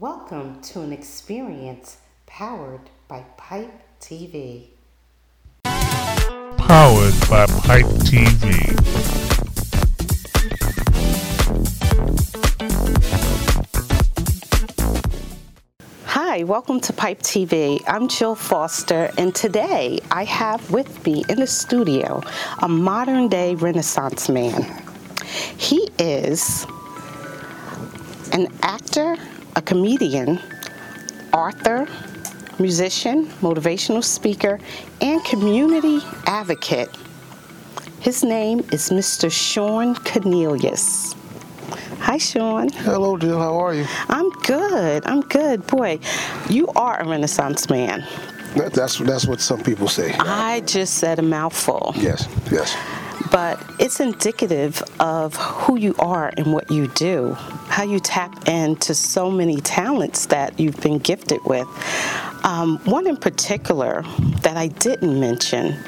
Welcome to an experience powered by Pipe TV. Powered by Pipe TV. Hi, welcome to Pipe TV. I'm Jill Foster, and today I have with me in the studio a modern day Renaissance man. He is an actor, a comedian, author, musician, motivational speaker, and community advocate. His name is Mr. Sean Cornelius. Hi, Sean. Hello, Jill. How are you? I'm good. I'm good. Boy, you are a Renaissance man. That, that's that's what some people say. I just said a mouthful, Yes, yes. but it's indicative of who you are and what you do, how you tap into so many talents that you've been gifted with. Um, one in particular that I didn't mention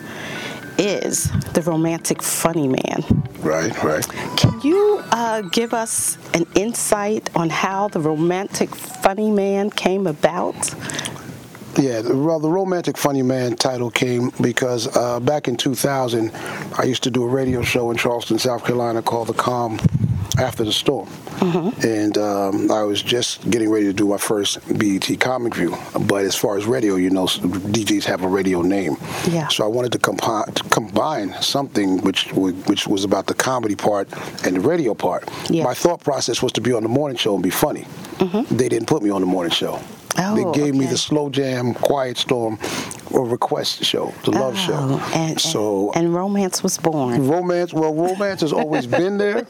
is the romantic funny man. Right, right. Can you uh, give us an insight on how the romantic funny man came about? Yeah, the, well, the romantic funny man title came because uh, back in 2000, I used to do a radio show in Charleston, South Carolina called The Calm After the Storm. And um, I was just getting ready to do my first BET Comic View. But as far as radio, you know, DJs have a radio name. Yeah. So I wanted to, compi- to combine something which w- which was about the comedy part and the radio part. Yeah. My thought process was to be on the morning show and be funny. Mm-hmm. They didn't put me on the morning show. Oh, they gave me the slow jam, quiet storm, or request show, the love show. Oh, and, so and, and romance was born. romance, well, romance has always been there,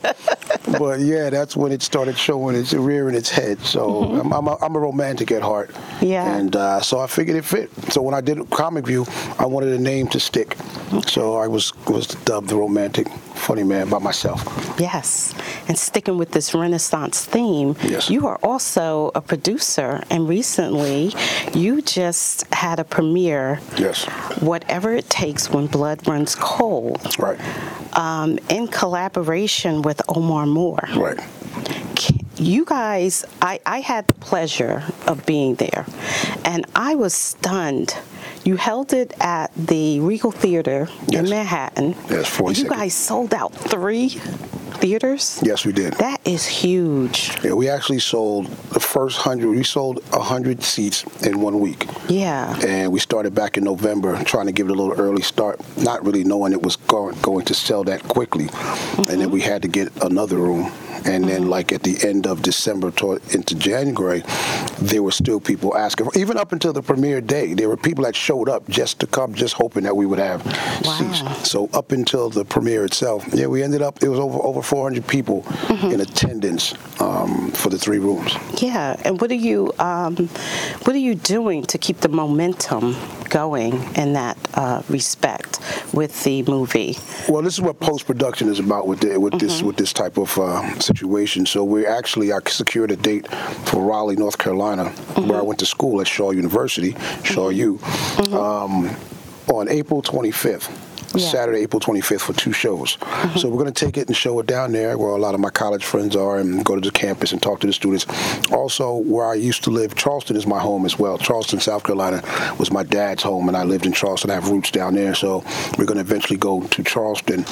but yeah, that's when it started showing its rearing its head. So I'm, I'm, a, I'm a romantic at heart. Mm-hmm. Yeah. And uh, so I figured it fit. So when I did Comic View, I wanted a name to stick. So I was was dubbed the romantic funny man by myself. Yes. And sticking with this Renaissance theme, Yes. you are also a producer, and recently you just had a premiere, Yes. Whatever It Takes When Blood Runs Cold, Right. um, in collaboration with Omar Moore. Right. you guys, I, I had the pleasure of being there, and I was stunned. You held it at the Regal Theater in Manhattan. Yes, and you 42nd. guys sold out three theaters. Yes, we did. That is huge. Yeah, we actually sold the first hundred. We sold hundred seats in one week. Yeah. and we started back in November, trying to give it a little early start, not really knowing it was going, going to sell that quickly. And then we had to get another room. And then, like at the end of December toward, into January, there were still people asking. Even up until the premiere day, there were people that showed up just to come, just hoping that we would have Wow. seats. So up until the premiere itself, yeah, we ended up. It was over over 400 people in attendance um, for the three rooms. Yeah. And what are you um, what are you doing to keep the momentum going in that uh, respect with the movie? Well, this is what post production is about with the, with this with this type of uh, situation. So we actually I secured a date for Raleigh, North Carolina, where I went to school at Shaw University, Shaw U, um, on April 25th. Yeah. Saturday, April 25th for two shows. Mm-hmm. So we're going to take it and show it down there where a lot of my college friends are and go to the campus and talk to the students. Also, where I used to live, Charleston is my home as well. Charleston, South Carolina was my dad's home and I lived in Charleston. I have roots down there. So we're going to eventually go to Charleston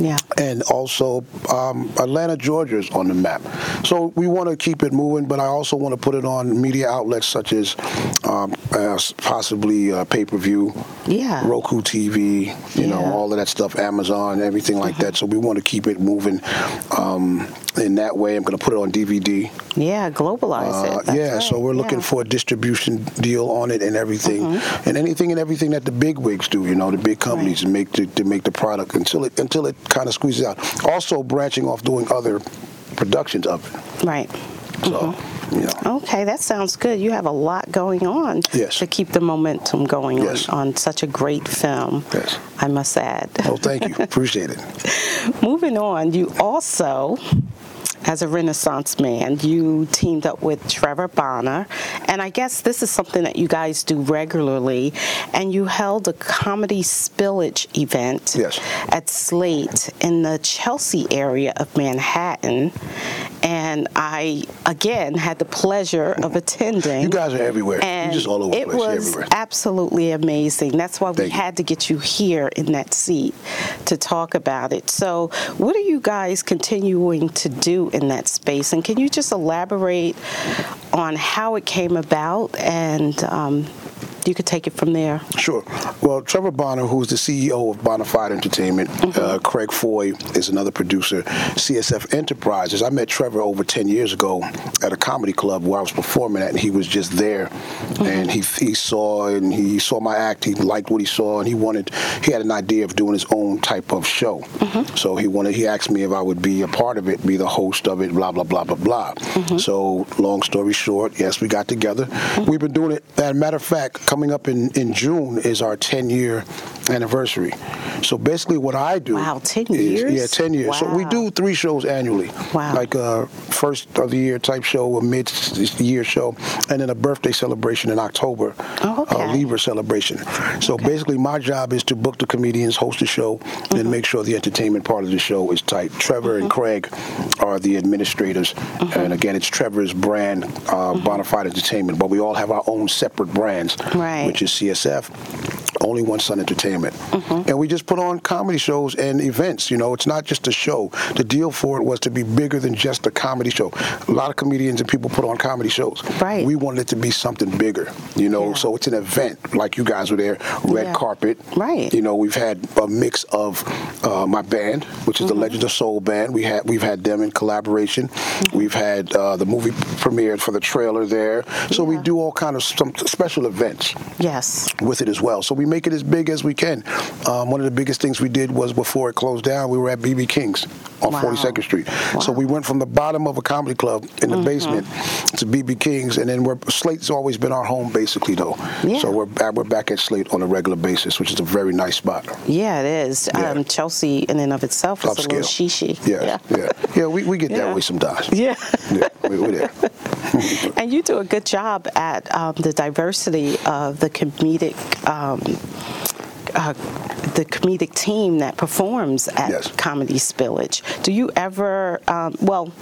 Yeah. and also um, Atlanta, Georgia is on the map. So we want to keep it moving, but I also want to put it on media outlets such as um, uh, possibly uh, pay-per-view, Yeah. Roku TV, you know, Yeah. Mm-hmm. all of that stuff, Amazon, everything like that. So we want to keep it moving um, in that way. I'm going to put it on DVD. Yeah. Globalize Uh, it. That's yeah, right. so we're looking Yeah. for a distribution deal on it and everything, Mm-hmm. and anything and everything that the big wigs do. You know, the big companies Right. make the, to make the product until it until it kind of squeezes out. Also, branching off doing other productions of it. Right. So, you know, Okay, that sounds good. You have a lot going on Yes. to keep the momentum going Yes. on, on such a great film. Yes. I must add. oh, thank you, appreciate it. Moving on, you also, as a Renaissance man, you teamed up with Trevor Bonner, and I guess this is something that you guys do regularly, and you held a comedy spillage event Yes. at Slate in the Chelsea area of Manhattan. And I again had the pleasure of attending. You guys are everywhere. And You're just all over the it place. You're was everywhere. absolutely amazing. That's why we you. had to get you here in that seat to talk about it. So, what are you guys continuing to do in that space? And can you just elaborate on how it came about? And um, you could take it from there. Sure. Well, Trevor Bonner, who's the CEO of Bonafide Entertainment, uh, mm-hmm. Craig Foy is another producer, CSF Enterprises. I met Trevor over 10 years ago at a comedy club where I was performing at, and he was just there. Mm-hmm. And he, he saw and he saw my act. He liked what he saw, and he wanted, he had an idea of doing his own type of show. Mm-hmm. So he wanted, he asked me if I would be a part of it, be the host of it, blah, blah, blah, blah, blah. So, long story short, yes, we got together. We've been doing it. As a matter of fact, coming up in, in June is our 10 year anniversary. So basically, what I do. Wow, 10 is- years? Yeah, 10 years. So we do three shows annually. Wow. Like a first of the year type show, a mid year show, and then a birthday celebration in October. Oh, okay. A Libra celebration. So basically, my job is to book the comedians, host the show, Mm-hmm. and make sure the entertainment part of the show is tight. Trevor and Craig are the administrators. Mm-hmm. And again, it's Trevor's brand, uh, Bonafide Entertainment, but we all have our own separate brands, Right. which is CSF. Only One Sun Entertainment. Mm-hmm. And we just put on comedy shows and events. You know, it's not just a show. The deal for it was to be bigger than just a comedy show. A lot of comedians and people put on comedy shows. Right. We wanted it to be something bigger, you know, Yeah. so it's an event. Like you guys were there, red Yeah. carpet. Right. You know, we've had a mix of uh, my band, which is Mm-hmm. the Legends of Soul band. We had we've had them in collaboration. Mm-hmm. We've had uh, the movie premiered for the trailer there. So we do all kind of some special events Yes. with it as well. So we make it as big as we can. Um, one of the biggest things we did was before it closed down, we were at BB King's on Wow. 42nd Street. So we went from the bottom of a comedy club in the basement to BB King's, and then we're, Slate's always been our home, basically, though. Yeah. So we're back, we're back at Slate on a regular basis, which is a very nice spot. Yeah, it is. Yeah. Um, Chelsea, in and of itself, is a little Upscale. shishi. Yeah, yeah, yeah. we, we get Yeah. that way sometimes. Yeah. yeah we, we're there. And you do a good job at um, the diversity of the comedic. Um, uh, the comedic team that performs at Yes. Comedy Spillage. Do you ever, um, well,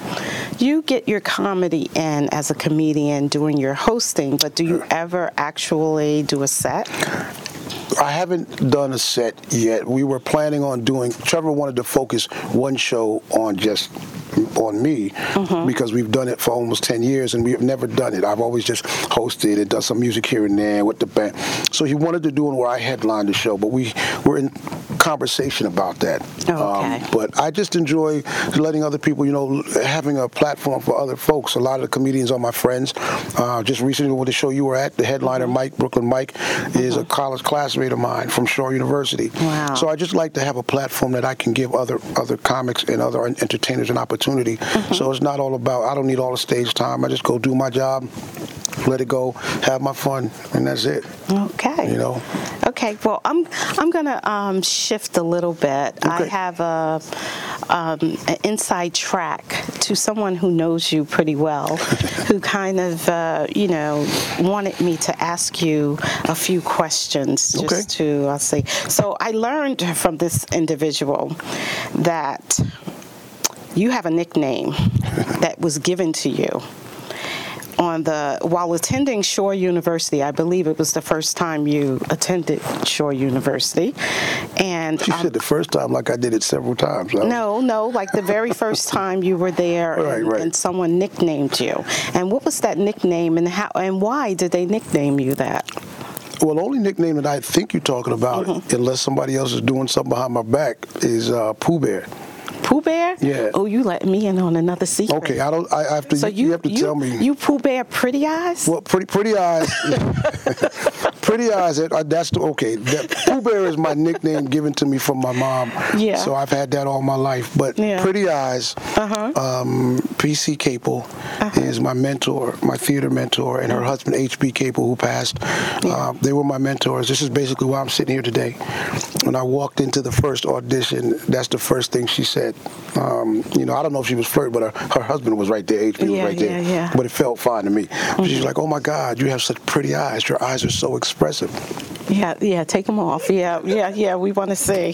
you get your comedy in as a comedian doing your hosting, but do you ever actually do a set? I haven't done a set yet. We were planning on doing. Trevor wanted to focus one show on just on me because we've done it for almost 10 years and we've never done it. I've always just hosted and done some music here and there with the band. So he wanted to do it where I headlined the show, but we were in conversation about that. Oh, okay. but I just enjoy letting other people, you know, having a platform for other folks. A lot of the comedians are my friends. Uh, just recently with the show you were at, the headliner Mm-hmm. Mike, Brooklyn Mike, is a college classmate of mine from Shaw University. Wow. So I just like to have a platform that I can give other other comics and other entertainers an opportunity. Mm-hmm. So it's not all about I don't need all the stage time. I just go do my job, let it go, have my fun, and that's it. Okay. You know. Okay. Well, I'm I'm gonna um, shift a little bit. Okay. I have a um, an inside track to someone who knows you pretty well, who kind of uh, you know wanted me to ask you a few questions just Okay. to I'll say. So I learned from this individual that you have a nickname that was given to you on the while attending Shaw University. I believe it was the first time you attended Shaw University, and She um, said the first time like I did it several times. Was- no, no, like the very first time you were there, Right, and, right. and someone nicknamed you. And what was that nickname, and how and why did they nickname you that? Well, the only nickname that I think you're talking about, Mm-hmm. unless somebody else is doing something behind my back, is uh, Pooh Bear. Pooh Bear? Yeah. Oh, you let me in on another secret. Okay, I don't. I have to. So you, you have to you, tell me. you Pooh Bear Pretty Eyes? well, pretty pretty eyes. pretty eyes. that- uh, That's the okay. That, Pooh Bear is my nickname given to me from my mom. Yeah. So I've had that all my life. But Yeah. Pretty Eyes, Uh-huh. um, PC Capel is my mentor, my theater mentor, and her husband HB Capel, who passed. Uh, they were my mentors. This is basically why I'm sitting here today. When I walked into the first audition, that's the first thing she said. Um, you know, I don't know if she was flirting, but her, her husband was right there. HB was Yeah, there. yeah, yeah. But it felt fine to me. She's mm-hmm. like, "Oh my God, you have such pretty eyes. Your eyes are so expressive." Yeah, yeah, take them off. Yeah, yeah, yeah, we want to see.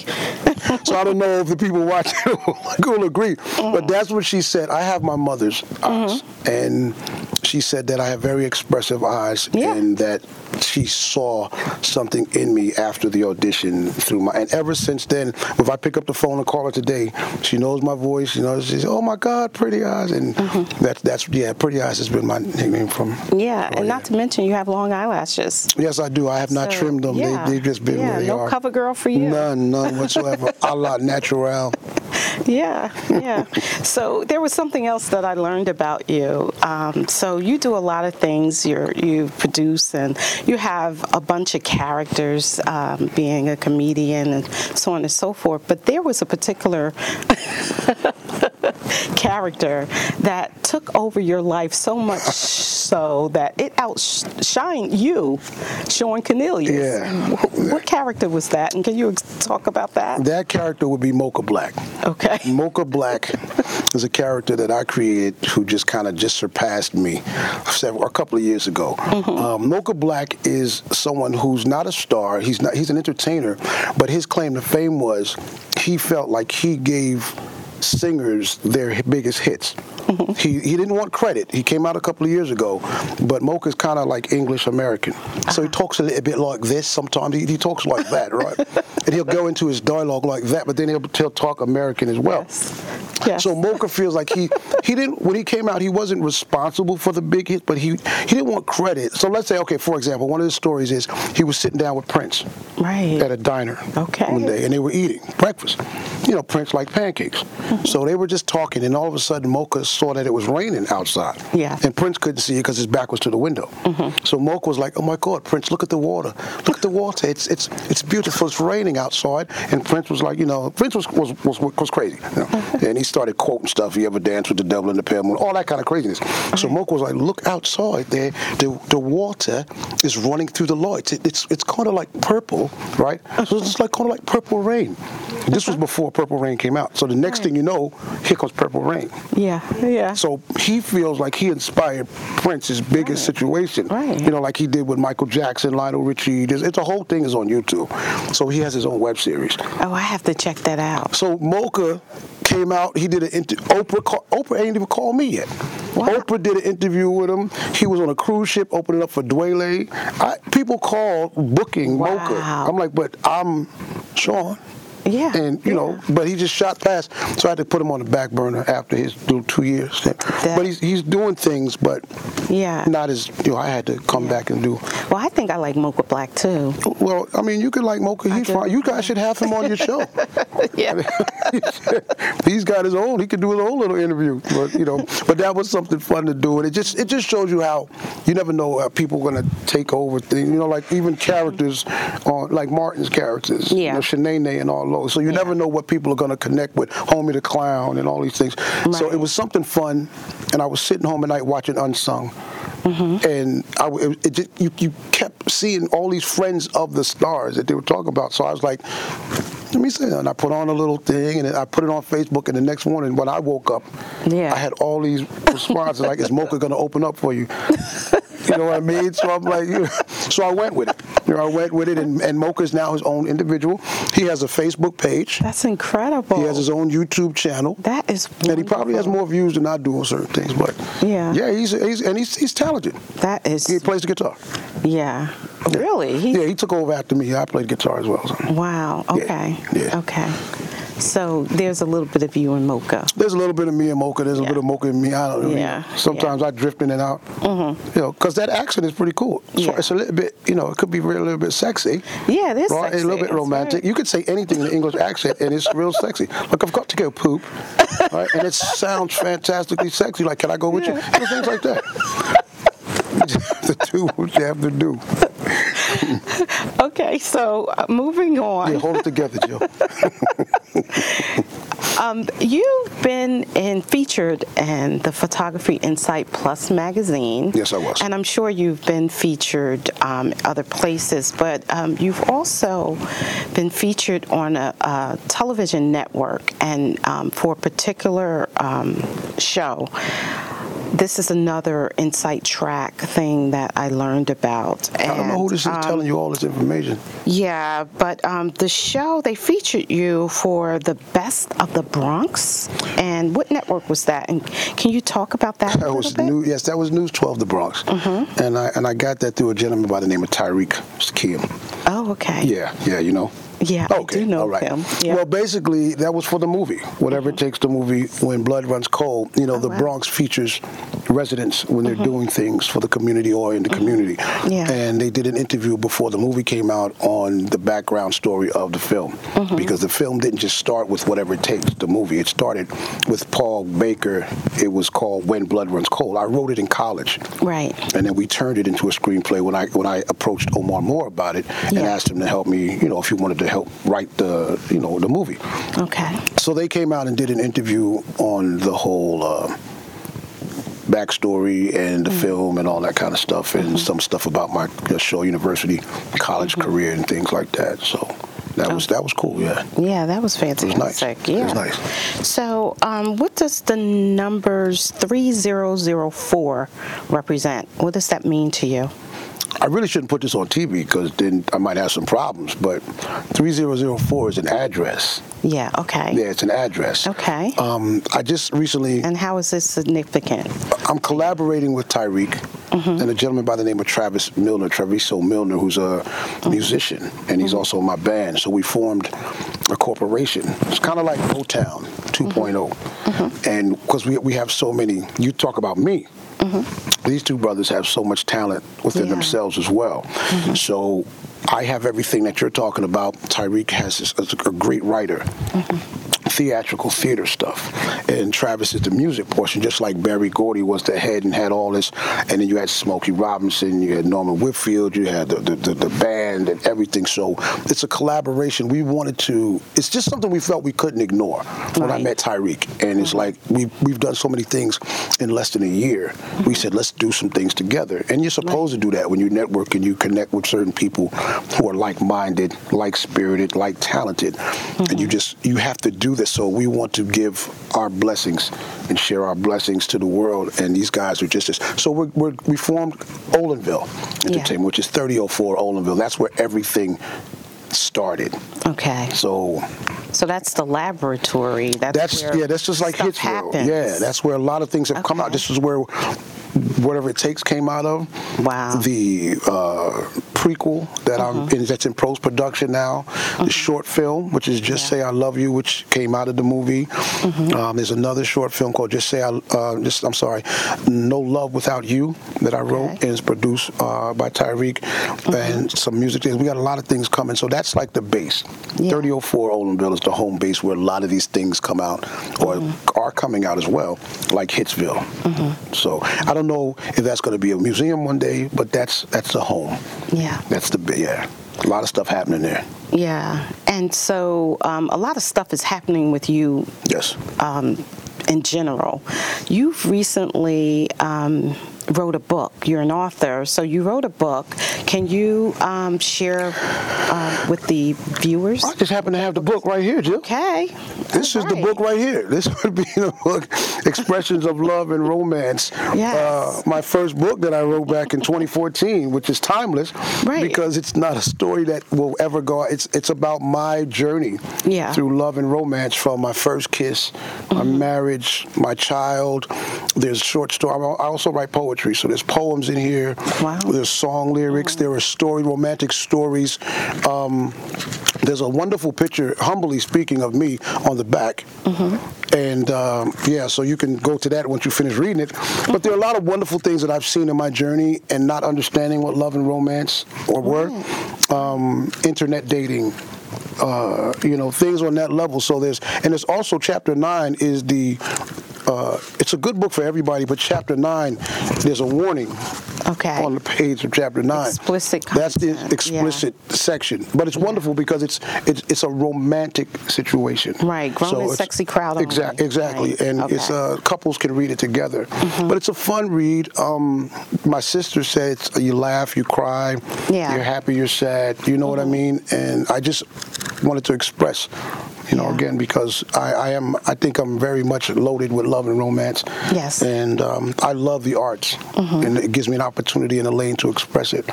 so I don't know if the people watching will agree, but mm. that's what she said. I have my mother's eyes, mm-hmm. and she said that I have very expressive eyes, Yeah. and that she saw something in me after the audition through my. And ever since then, if I pick up the phone and call her today, she knows my voice. You know, she says, "Oh my God, pretty eyes," and mm-hmm. that's that's yeah, pretty eyes has been my nickname from. Yeah, Oh, and not to mention you have long eyelashes. Yes, I do. I have not So, trimmed them. yeah, They, they've just been yeah, where they no are. cover girl for you. None, none whatsoever. a la natural. Yeah, yeah. so there was something else that I learned about you. Um, so you do a lot of things. You you produce and you have a bunch of characters, um, being a comedian and so on and so forth. But there was a particular character that took over your life so much so that it outshined you, Sean Cornelius. Yeah. Wh- What character was that? And can you talk about that? That character would be Mocha Black. Okay. Mocha Black is a character that I created who just kind of just surpassed me several, a couple of years ago. Um, Mocha Black is someone who's not a star. He's not. He's an entertainer, but his claim to fame was he felt like he gave singers their biggest hits. Mm-hmm. He he didn't want credit. He came out a couple of years ago, but Mocha's kind of like English American. So he uh-huh. talks a little bit like this sometimes. He, he talks like that, right? and he'll go into his dialogue like that, but then he'll, he'll talk American as well. Yes. So Mocha feels like he he didn't when he came out he wasn't responsible for the big hit, but he he didn't want credit. So let's say okay, for example, one of the stories is he was sitting down with Prince Right. at a diner Okay. one day, and they were eating breakfast. You know, Prince liked pancakes, Mm-hmm. so they were just talking, and all of a sudden Mocha saw that it was raining outside. Yeah. And Prince couldn't see it because his back was to the window. Mm-hmm. So Mocha was like, "Oh my God, Prince, look at the water! Look at the water! It's it's it's beautiful. It's raining outside." And Prince was like, you know, Prince was was was, was crazy, you know? and he started quoting stuff. You ever dance with the devil in the pale moon? All that kind of craziness. So Mocha was like, "Look outside there. The the water is running through the lights. It, it's it's kind of like purple, right? So it's like kind of like purple rain." This was before Purple Rain came out. So the next thing you know, here comes Purple Rain. Yeah, yeah. So he feels like he inspired Prince's biggest situation. Right. You know, like he did with Michael Jackson, Lionel Richie. There's, it's a whole thing is on YouTube. So he has his own web series. oh, I have to check that out. So Mocha came out. He did an inter- Oprah. Call, Oprah ain't even called me yet. Wow. Oprah did an interview with him. He was on a cruise ship opening up for Dwele. I, people call booking Mocha. I'm like, but I'm Sean. Yeah. And you know, but he just shot past, so I had to put him on the back burner after his two years. but he's he's doing things, but Yeah. not as you know. I had to come back and do. Well, I think I like Mocha Black too. Well, I mean, you could like Mocha. He's fine. You guys should have him on your show. Yeah. he's got his own. He could do his own little interview. But you know, but that was something fun to do, and it just it just shows you how you never know how people are gonna take over things. You know, like even characters on like Martin's characters. You Yeah. know, Shanae and all those. So you never know what people are gonna connect with. Homie the Clown and all these things. So it was something fun, and I was sitting home at night watching Unsung. Mm-hmm. And I, it, it just, you, you kept seeing all these friends of the stars that they were talking about. So I was like, let me see. And I put on a little thing, and I put it on Facebook. And the next morning, when I woke up, Yeah. I had all these responses like, "Is Mocha going to open up for you?" you know what I mean? So I'm like, you know, so I went with it. You know, I went with it, and, and Mocha is now his own individual. He has a Facebook page. That's incredible. He has his own YouTube channel. that is. And he probably has more views than I do on certain things, but Yeah. yeah, he's, he's and he's he's talented. That is. He plays the guitar. Yeah. Really? He, Yeah, he took over after me. I played guitar as well. So. Wow. Okay. yeah. Okay. So there's a little bit of you in Mocha. There's a little bit of me and Mocha. There's a Yeah. bit of Mocha in me. I don't know. Yeah, Sometimes I drift in and out. Mm-hmm. You know, because that accent is pretty cool. So Yeah. it's a little bit, you know, it could be real, a little bit sexy. Yeah, it is right? A little bit romantic. You could say anything in the English accent, and it's real sexy. Like I've got to go poop, right? and it sounds fantastically sexy. Like, can I go with you? You know, things like that. you have to do what you have to do. Okay. So uh, moving on. Yeah, hold it together, Joe. Um, you've been in featured in the Photography Insight Plus magazine. Yes, I was. And I'm sure you've been featured um, other places, but um, you've also been featured on a, a television network and um, for a particular um, show. This is another Insight track thing that I learned about. I don't know who this is um, telling you all this information. Yeah, but um, the show they featured you for the best of the Bronx, and what network was that? And can you talk about that? a That was little bit? new. Yes, that was News 12, the Bronx, Mm-hmm. and I and I got that through a gentleman by the name of Tyreek Skiem. Oh, okay. Yeah, yeah, you know. Yeah, I Okay, do know all right. him. Yeah. Well, basically, that was for the movie. Whatever it takes, the movie. When blood runs cold, you know, Oh, the wow. Bronx features residents when they're doing things for the community or in the community. Mm-hmm. Yeah. And they did an interview before the movie came out on the background story of the film, Mm-hmm. because the film didn't just start with whatever it takes. The movie it started with Paul Baker. It was called When Blood Runs Cold. I wrote it in college Right. and then we turned it into a screenplay when I when I approached Omar Moore about it and Yeah. asked him to help me, you know, if he wanted to help write the you know the movie. Okay. So they came out and did an interview on the whole uh, backstory and the Mm-hmm. film and all that kind of stuff and some stuff about my uh, Shaw University college Mm-hmm. career and things like that. So that was that was cool. Yeah. Yeah, that was nice. fantastic. It Yeah. was nice. So, um, what does the numbers 3004 represent? What does that mean to you? I really shouldn't put this on TV because then I might have some problems. But 3004 is an address. Yeah, okay. Yeah, it's an address. Okay. Um, I just recently, And how is this significant? I'm collaborating with Tyreek Mm-hmm. and a gentleman by the name of Travis Milner, Traviso Milner, who's a Mm-hmm. musician, and he's also in my band. So we formed a corporation. It's kind of like Motown 2.0. Mm-hmm. And because we, we have so many, you talk about me. These two brothers have so much talent within Mm-hmm. Yeah. themselves as well. So I have everything that you're talking about. Tyreek has is is a great writer theatrical theater stuff. And Travis is the music portion, just like Berry Gordy was the head and had all this. And then you had Smokey Robinson, you had Norman Whitfield, you had the, the, the, the band and everything. So it's a collaboration. We wanted to, it's just something we felt we couldn't ignore when I met Tyreek. And it's like, we, we've done so many things in less than a year. We said, let's do some things together. And you're supposed to do that when you network and you connect with certain people who are like-minded, like-spirited, like-talented. And you mm-hmm. just, you have to do this. So we want to give our blessings and share our blessings to the world. And these guys are just as, so we're, we're, we formed Olinville Entertainment, which is 3004 Olinville. That's where everything started. Okay. So So that's the laboratory. That's, that's where yeah, that's just like Hitsville. Yeah, that's where a lot of things have come out. This is where whatever it takes came out of. Wow. The uh, prequel that I'm Mm-hmm. in, that's in post production now. The short film, which is Just Yeah. Say I Love You, which came out of the movie. Mm-hmm. Um, there's another short film called Just Say I, uh, just I'm sorry, No Love Without You that I wrote Okay. and it's produced uh, by Tyreek and some music things. We got a lot of things coming, so that's like the base. Yeah. 3004 Olinville is the home base where a lot of these things come out or Mm-hmm. are coming out as well, like Hitsville. So I don't know if that's going to be a museum one day, but that's that's the home. Yeah. That's the yeah. A lot of stuff happening there. Yeah. And so um, a lot of stuff is happening with you Yes. um, in general. You've recently um, wrote a book. You're an author, so you wrote a book. Can you um, share uh, with the viewers? I just happen to have the book right here, Jill. Okay. This All is the book right here. This would be the book, Expressions of Love and Romance. Yes. Uh, my first book that I wrote back in 2014, which is timeless Right. because it's not a story that will ever go. It's it's about my journey Yeah. through love and romance from my first kiss, my Mm-hmm. marriage, my child. There's short story. I also write poetry, so there's poems in here. Wow. There's song lyrics. There are story, romantic stories. Um, there's a wonderful picture, humbly speaking, of me on the back. And um, yeah, so you can go to that once you finish reading it. But there are a lot of wonderful things that I've seen in my journey and not understanding what love and romance or were. Um, internet dating, uh, you know, things on that level. So there's, and it's also chapter nine is the, uh, it's a good book for everybody, but chapter nine, there's a warning Okay. on the page of chapter nine. Explicit That's the content, explicit section, but it's wonderful because it's it's it's a romantic situation. Right, grown and sexy crowd only. Exact, exactly, Right, and okay. it's uh, couples can read it together. But it's a fun read. Um, my sister said you laugh, you cry, Yeah. you're happy, you're sad. You know what I mean? And I just wanted to express You know, again because I, I am I think I'm very much loaded with love and romance. Yes. Mm-hmm. And um, I love the arts, and it gives me an opportunity and a lane to express it.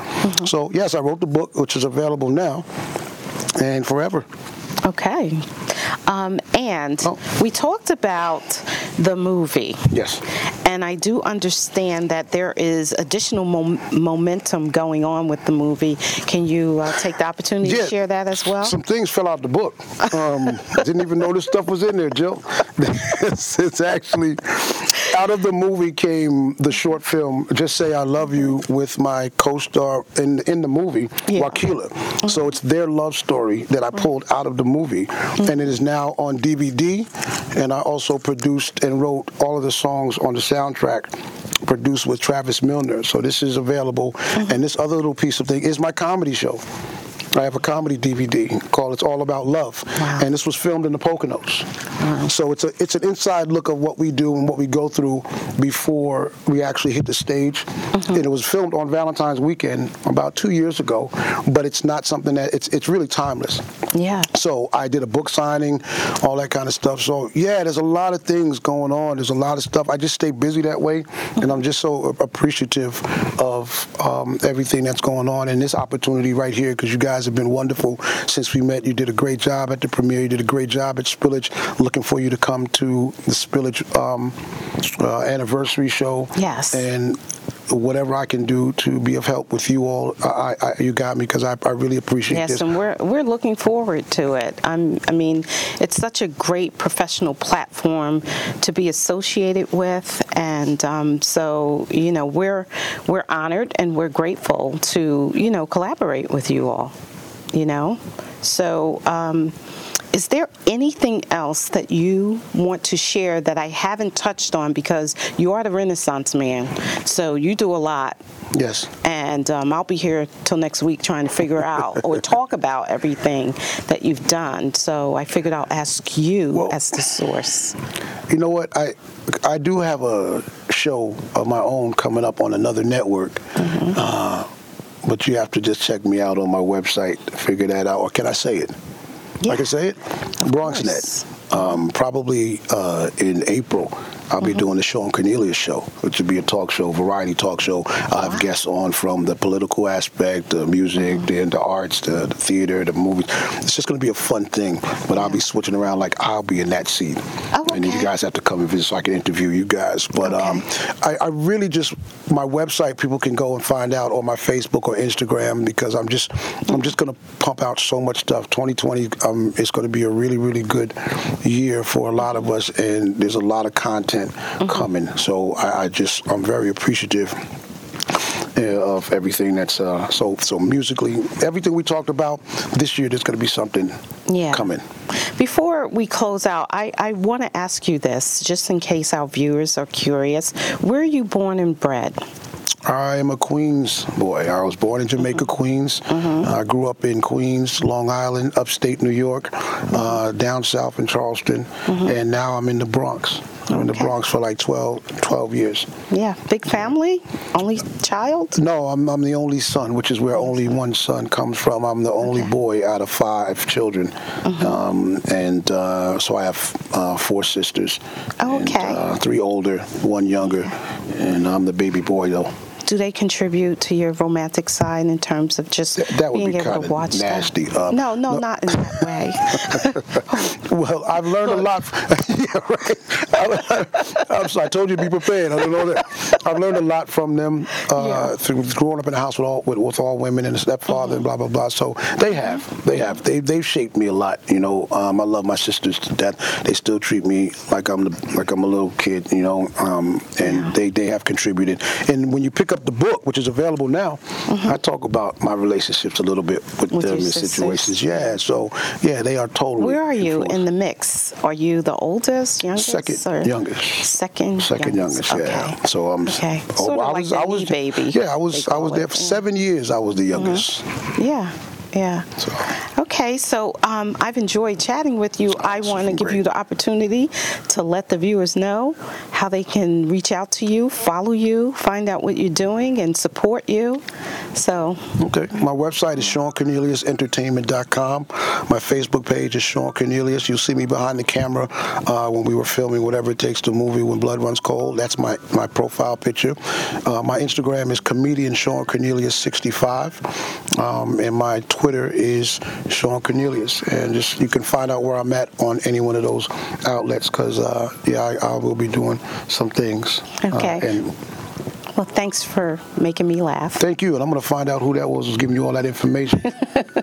So yes, I wrote the book, which is available now and forever. Okay. Um, and Oh. we talked about the movie. Yes. And I do understand that there is additional mom- momentum going on with the movie. Can you uh, take the opportunity to share that as well? Some things fell out the book. Um, didn't even know this stuff was in there, Jill. it's, it's actually out of the movie came the short film "Just Say I Love You" with my co-star in in the movie, Yeah. Wakila. So it's their love story that I mm. pulled out of the movie, mm. and it is now on DVD. And I also produced and wrote all of the songs on the soundtrack produced with Travis Milner. So this is available. Mm-hmm. And this other little piece of thing is my comedy show. I have a comedy DVD called "It's All About Love," Wow. and this was filmed in the Poconos. So it's a it's an inside look of what we do and what we go through before we actually hit the stage. And it was filmed on Valentine's weekend about two years ago, but it's not something that it's it's really timeless. yeah. So I did a book signing, all that kind of stuff. So yeah, there's a lot of things going on. There's a lot of stuff. I just stay busy that way, and I'm just so appreciative of um, everything that's going on and this opportunity right here because you guys have been wonderful since we met. You did a great job at the premiere. You did a great job at Spillage. Looking for you to come to the Spillage um, uh, anniversary show. Yes. And whatever I can do to be of help with you all, I, I, you got me because I, I really appreciate Yes, this. and we're we're looking forward to it. I'm, I mean, it's such a great professional platform to be associated with, and um, so you know we're we're honored and we're grateful to you know collaborate with you all. You know, so. Um, is there anything else that you want to share that I haven't touched on because you are the Renaissance man, so you do a lot Yes. and um, I'll be here till next week trying to figure out or talk about everything that you've done. So I figured I'll ask you Well- as the source. You know what? I I do have a show of my own coming up on another network. Mm-hmm. Uh, but you have to just check me out on my website to figure that out. Or can I say it? Yeah. I can say it? BronxNet. Um, probably uh, in April, I'll Mm-hmm. be doing the Sean Cornelius show, which will be a talk show, variety talk show. I'll have guests on from the political aspect, the music, the, the arts, the, the theater, the movies. It's just going to be a fun thing, but I'll be switching around like I'll be in that seat. Oh, And you guys have to come and visit so I can interview you guys. But um, I, I really just, my website, people can go and find out, on my Facebook or Instagram, because I'm just, I'm just going to pump out so much stuff. 2020 um, is going to be a really, really good year for a lot of us, and there's a lot of content coming. So I, I just, I'm very appreciative uh, of everything that's uh, so so musically everything we talked about this year there's going to be something Yeah. coming Before we close out, I, I want to ask you this, just in case our viewers are curious. Where are you born and bred? I am a Queens boy. I was born in Jamaica, Queens. I grew up in Queens, Long Island, upstate New York, uh, down south in Charleston, and now I'm in the Bronx. I'm in the Okay. Bronx for like 12, 12 years. Yeah, big family, only child. No, I'm, I'm the only son, which is where only one son comes from. I'm the only Okay. boy out of five children. Um, and uh, so I have uh, four sisters. and, Okay. uh, three older, one younger, and I'm the baby boy, though. Do they contribute to your romantic side in terms of just That- that would being be able to watch that? nasty. Uh, no, no, no. not in that way. Well, I've learned a lot. yeah, right. I, I'm sorry, I told you to be prepared. I don't know that. I've learned a lot from them uh, Yeah. through growing up in a house with all with, with all women and a stepfather and blah blah blah. So they have, they have, they they've shaped me a lot. You know, um, I love my sisters to death. They still treat me like I'm the, like I'm a little kid. You know, um, and Yeah. they they have contributed. And when you pick up the book, which is available now, mm-hmm. I talk about my relationships a little bit with, With them situations. Yeah, so yeah, they are totally. Where are you influenced. in the mix? Are you the oldest, youngest? Second or- youngest. Second, Second youngest, Okay. yeah. So I'm. Okay. Oh, Sort of I like was, the I was, baby, Yeah, I was. I was there for seven years. I was the youngest. Mm-hmm. Yeah, yeah. So. Okay, so um, I've enjoyed chatting with you. I want to give great. you the opportunity to let the viewers know how they can reach out to you, follow you, find out what you're doing, and support you. So, Okay. My website is SeanCorneliusEntertainment.com. My Facebook page is Sean Cornelius. You'll see me behind the camera uh, when we were filming Whatever It Takes to Movie When Blood Runs Cold. That's my, my profile picture. Uh, my Instagram is comedian Sean Cornelius 65. Um, and my Twitter is Sean Cornelius. And just you can find out where I'm at on any one of those outlets because, uh, yeah, I, I will be doing some things. Uh, Okay. and well, thanks for making me laugh. Thank you, and I'm gonna find out who that was who's giving you all that information.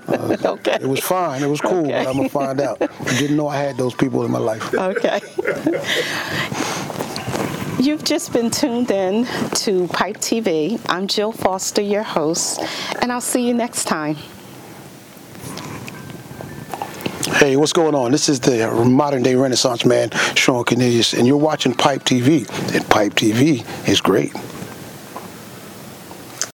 Uh, Okay. It was fine, it was cool, Okay. but I'm gonna find out. I didn't know I had those people in my life. Okay. You've just been tuned in to Pipe TV. I'm Jill Foster, your host, and I'll see you next time. Hey, what's going on? This is the modern day Renaissance man, Sean Cornelius, and you're watching Pipe TV, and Pipe TV is great.